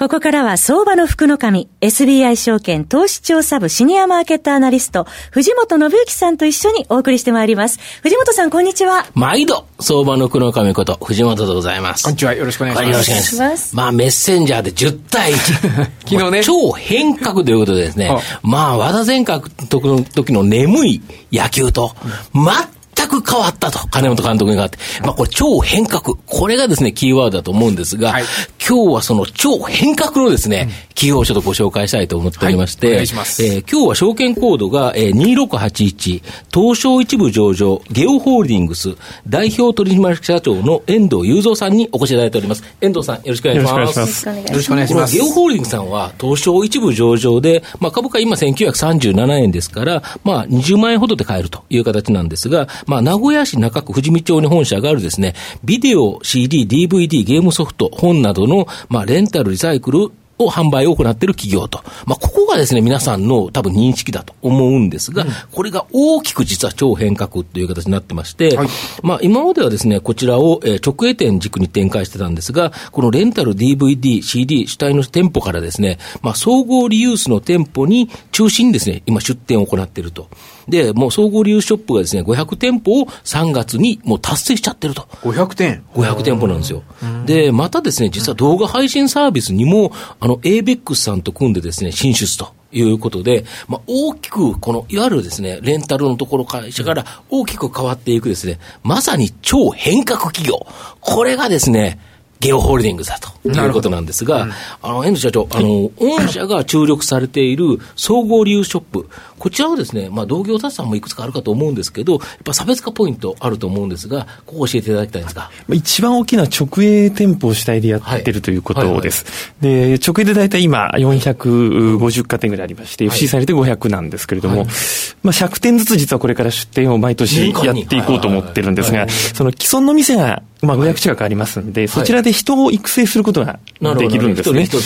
ここからは相場の福の神、SBI 証券投資調査部シニアマーケットアナリスト、藤本信之さんと一緒にお送りしてまいります。藤本さん、こんにちは。毎度、相場の福の神こと、藤本でございます。こんにちは。よろしくお願いします。よろしくお願いします。まあ、メッセンジャーで10対1。昨日ね。超変革ということでですね、まあ、和田前閣の時の眠い野球と、全く変わったと、金本監督に変わって。まあこれ超変革。これがですね、キーワードだと思うんですが、はい、今日はその超変革のですね、企業をちょっとご紹介したいと思っておりまして、はい、お願いします。えー、今日は証券コードが、えー、2681、東証一部上場、ゲオホールディングス、代表取締役社長の遠藤雄三さんにお越しいただいております。遠藤さん、よろしくお願いします。よろしくお願いします。よろしくお願いします。ゲオホールディングスさんは、東証一部上場で、まあ株価今1937円ですから、まあ20万円ほどで買えるという形なんですが、まあ名古屋市中区富士見町に本社があるですね、ビデオ、CD、DVD、ゲームソフト、本などの、まあ、レンタル、リサイクル、を販売を行っている企業と。まあ、ここがですね、皆さんの多分認識だと思うんですが、うん、これが大きく実は超変革という形になってまして、はい、まあ、今まではですね、こちらを、え直営店軸に展開してたんですが、このレンタル DVD、CD 主体の店舗からですね、まあ、総合リユースの店舗に中心にですね、今出店を行っていると。で、もう総合リユースショップがですね、500店舗を3月にもう達成しちゃってると。500店 ?500 店舗なんですよ。で、またですね、実は動画配信サービスにも、あの、ABEX さんと組んでですね、進出と。いうことで、まあ、大きく、この、いわゆるですね、レンタルのところ会社から大きく変わっていくですね、まさに超変革企業。これがですね、ゲオホールディングスだということなんですが、うん、あの、遠藤社長、あの、御社が注力されている総合流ショップ、こちらはですね、まあ、同業他社もいくつかあるかと思うんですけど、やっぱ差別化ポイントあると思うんですが、ここ教えていただきたいんですか。一番大きな直営店舗主体でやってるということです。はいはいはい、で、直営で大体今、450家店ぐらいありまして、はい、FC されて500なんですけれども、はい、まあ、100店ずつ実はこれから出店を毎年やっていこうと思ってるんですが、その既存の店がまあ、500近くありますんで、そちらで人を育成することができるんですね。そ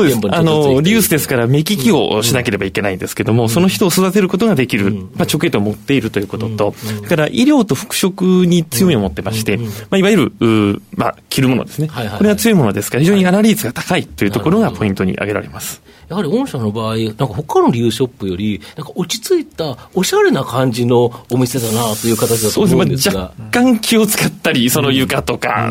うです。あの、リユースですから、目利きをしなければいけないんですけども、その人を育てることができる、まあ、直営と持っているということと、それから医療と服飾に強みを持ってまして、まあ、いわゆる、まあ、着るものですね。これは強いものですから、非常にアナリーズが高いというところがポイントに挙げられます。やはり御社の場合、なんか他のリユースショップより、なんか落ち着いた、おしゃれな感じのお店だなという形だと思うんですが。そうですね。若干気を使ったり、その床とか、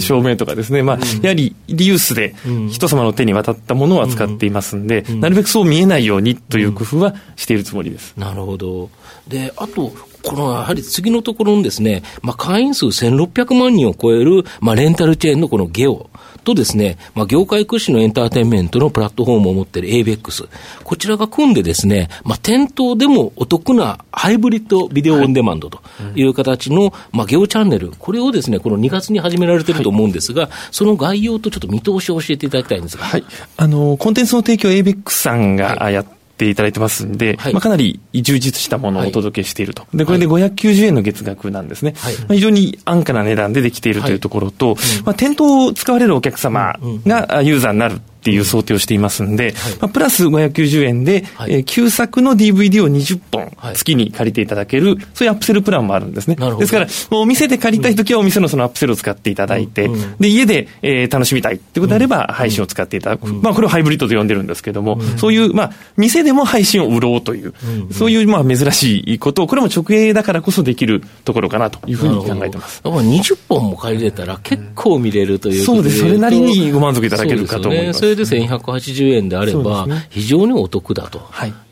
照明とかですね。まあ、やはりリユースで人様の手に渡ったものは使っていますんで、なるべくそう見えないようにという工夫はしているつもりです。なるほど。で、あと、このやはり次のところにですね、まあ、会員数1600万人を超える、まあ、レンタルチェーンのこのゲオ。とですね、まあ、業界屈指のエンターテインメントのプラットフォームを持っている ABEX。こちらが組んでですね、まあ、店頭でもお得なハイブリッドビデオオンデマンドという形の、まあ、ゲオチャンネル。これをですね、この2月に始められていると思うんですが、はい、その概要とちょっと見通しを教えていただきたいんですが。はい。あの、コンテンツの提供 ABEX さんがやってていただいてますんで、はい、まあ、かなり充実したものをお届けしていると。で、これで590円の月額なんですね。はい、まあ、非常に安価な値段でできているというところと、まあ、店頭を使われるお客様がユーザーになるっていう想定をしていますんで、はい、まあ、プラス590円で、はい、えー、旧作の DVD を20本月に借りていただける、そういうアップセルプランもあるんですね。ですから、お店で借りたいときはお店のそのアップセルを使っていただいて、うん、で、家で、えー、楽しみたいってことであれば、配信を使っていただく。うん、まあ、これをハイブリッドと呼んでるんですけども、うん、そういう、まあ、店でも配信を売ろうという、そういう、まあ、珍しいことを、これも直営だからこそできるところかなというふうに考えてます。だから20本も借りれたら結構見れるというそうです。それなりにご満足いただけるかと思います。それで1180 180円であれば、非常にお得だと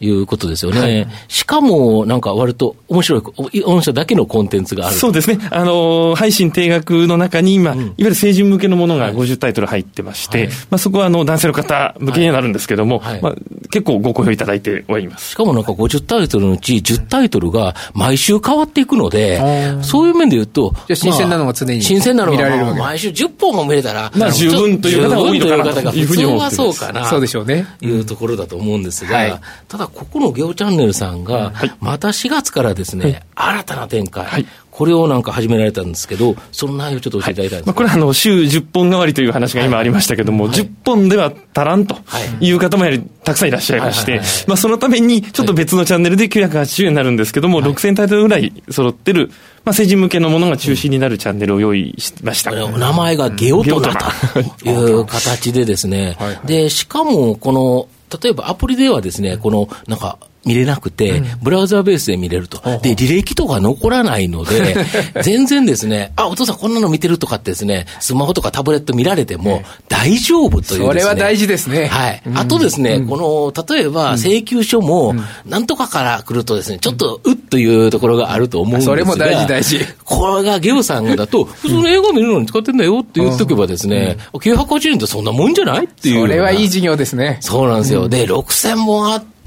い。うことですよね。はい、しかも、なんか割と面白い、御社だけのコンテンツがあるそうですね。あの、配信定額の中に今、うん、いわゆる成人向けのものが50タイトル入ってまして、はい、まあ、そこはあの男性の方向けにはなるんですけども、はい、まあ、結構ご好評いただいております。しかもなんか50タイトルのうち10タイトルが毎週変わっていくので、そういう面で言うと、新鮮なのが常に新鮮なのが毎週10本も見れたら、まあ十分という方が多いのかなと。いうふうに思ってそうかな。そうでしょうね。いうところだと思うんですが、はい、ただここのゲオチャンネルさんが、また4月からですね、新たな展開、これをなんか始められたんですけど、その内容ちょっと教えていただきたいんです、はい、まあ、これはあの、週10本代わりという話が今ありましたけども、はい、10本では足らんとい。う方もやはりたくさんいらっしゃいまして、まあ、そのためにちょっと別のチャンネルで980円になるんですけども、はい、6000タイトルぐらい揃ってる、まあ、成人向けのものが中心になるチャンネルを用意しました。名前がゲオトナという形でですね、で、しかもこの、例えばアプリではですね、この、なんか、見れなくて、ブラウザーベースで見れると。で、履歴とか残らないので、全然ですね、あ、お父さんこんなの見てるとかってですね、スマホとかタブレット見られても大丈夫という、ね、それは大事ですね。はい。あとですね、この、例えば請求書も、なんとかから来るとですね、ちょっと、うっというところがあると思うんですが、それも大事大事。これがゲオさんだと、普通の映画見るのに使ってんだよって言っとけばですね、980円ってそんなもんじゃないっていう。それはいい事業ですね。そうなんですよ。で、6000本あって、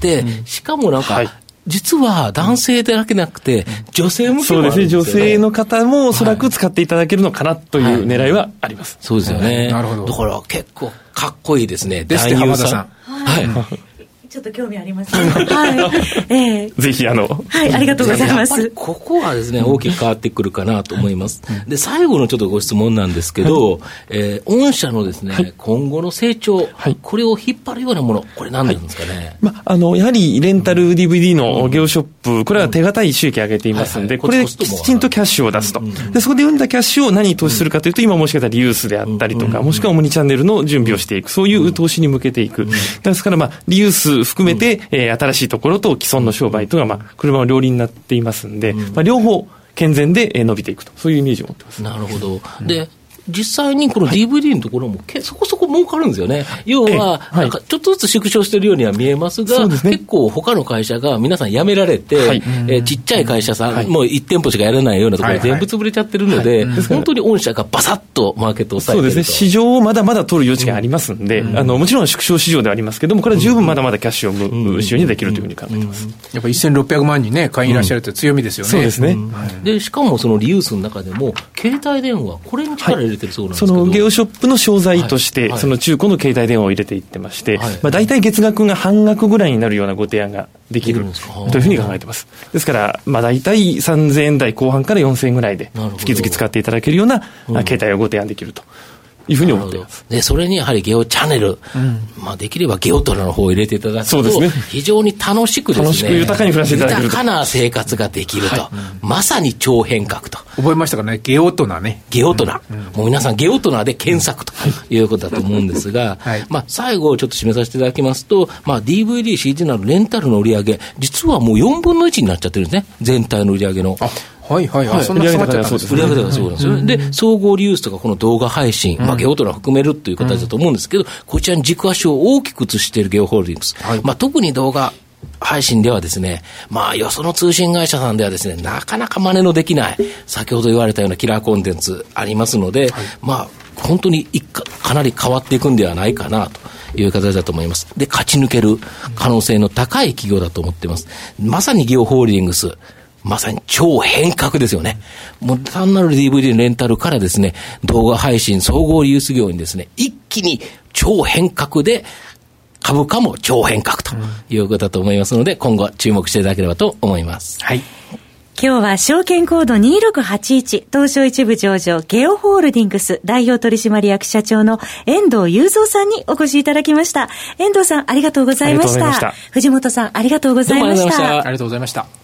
しかもなんか、実は男性だけなくて、女性向けそうですね、女性の方もおそらく使っていただけるのかなという狙いはあります。そうですよね。なるほど。だから結構かっこいいですね。ですって浜田さん。はい。ちょっと興味あります、ね、はい。えー、ぜひ、あの。はい、ありがとうございます。ここはですね、大きく変わってくるかなと思います。で、最後のちょっとご質問なんですけど、はい、えー、御社のですね、はい、今後の成長、はい、これを引っ張るようなもの、これ何なんですかね？まあ、あの、やはり、レンタル DVD の業ショップ、これは手堅い収益上げていますんで、これできちんとキャッシュを出すと。で、そこで生んだキャッシュを何に投資するかというと、今申し上げたリユースであったりとか、もしくはオムニチャンネルの準備をしていく、そういう投資に向けていく。ですから、まあ、リユース含めて、えー、新しいところと既存の商売というのが、まあ、車の両輪になっていますんで、まあ、両方、健全で伸びていくと、そういうイメージを持ってます。なるほど。で、実際にこの DVD のところもけ、そこそこ儲かるんですよね。要は、なんかちょっとずつ縮小してるようには見えますが、すね、結構他の会社が皆さん辞められて、はい、えー、ちっちゃい会社さん、はい、もう1店舗しかやらないようなところ全部潰れちゃってるので、本当に御社がバサッとマーケットを抑えてるそうですね。市場をまだまだ取る余地がありますんで、うん、あの、もちろん縮小市場ではありますけども、これは十分まだまだキャッシュを生む収入できるというふうに考えてます。やっぱ1600万人ね、会員いらっしゃるって強みですよね。そうですね。で、しかもそのリユースの中でも、携帯電話、これに力入れてるそうなんですけど、ゲオショップの商材として、その中古の携帯電話を入れていってまして、まあ、大体月額が半額ぐらいになるようなご提案ができるというふうに考えてます。ですから、まあ、大体3000円台後半から4000円ぐらいで、月々使っていただけるような携帯をご提案できると。いうふうに思ってます。で、それにやはりゲオチャンネル、うん、まあできればゲオトラの方を入れていただくと、そうですね、非常に楽しくですね、楽しく豊かに暮らしていただける豊かな生活ができると、はい、まさに超変革と。覚えましたかね、ゲオトナね。ゲオトナ、うん、もう皆さんゲオトナで検索ということだと思うんですが、はい、まあ最後ちょっと締めさせていただきますと、まあ DVD、CD などレンタルの売り上げ、実はもう4分の1になっちゃってるんですね、全体の売り上げの。はいはいはい。そんな売上高がそうです。売上高がそうなんですよ。で、総合リユースとかこの動画配信、まあ、ゲオトラ含めるという形だと思うんですけど、こちらに軸足を大きく移しているゲオホールディングス。まあ、特に動画配信ではですね、まあ、よその通信会社さんではですね、なかなか真似のできない、先ほど言われたようなキラーコンテンツありますので、はい、まあ、本当にかなり変わっていくんではないかなと。いう形だと思います。で、勝ち抜ける可能性の高い企業だと思っています。まさにゲオホールディングス、まさに超変革ですよね。もう単なる DVD レンタルからですね、動画配信、総合リユース業にですね、一気に超変革で株価も超変革ということだと思いますので、今後注目していただければと思います。はい。今日は証券コード2681東証一部上場ゲオホールディングス代表取締役社長の遠藤雄三さんにお越しいただきました。遠藤さんありがとうございました。した藤本さんありがとうございました。ありがとうございました。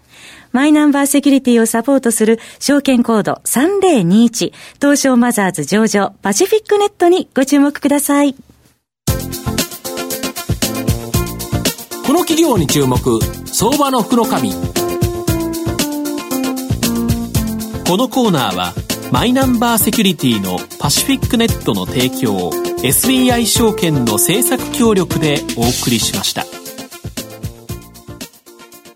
マイナンバーセキュリティをサポートする証券コード3021東証マザーズ上場パシフィックネットにご注目ください。この企業に注目、相場の福の神。このコーナーは、マイナンバーセキュリティのパシフィックネットの提供を SBI 証券の政策協力でお送りしました。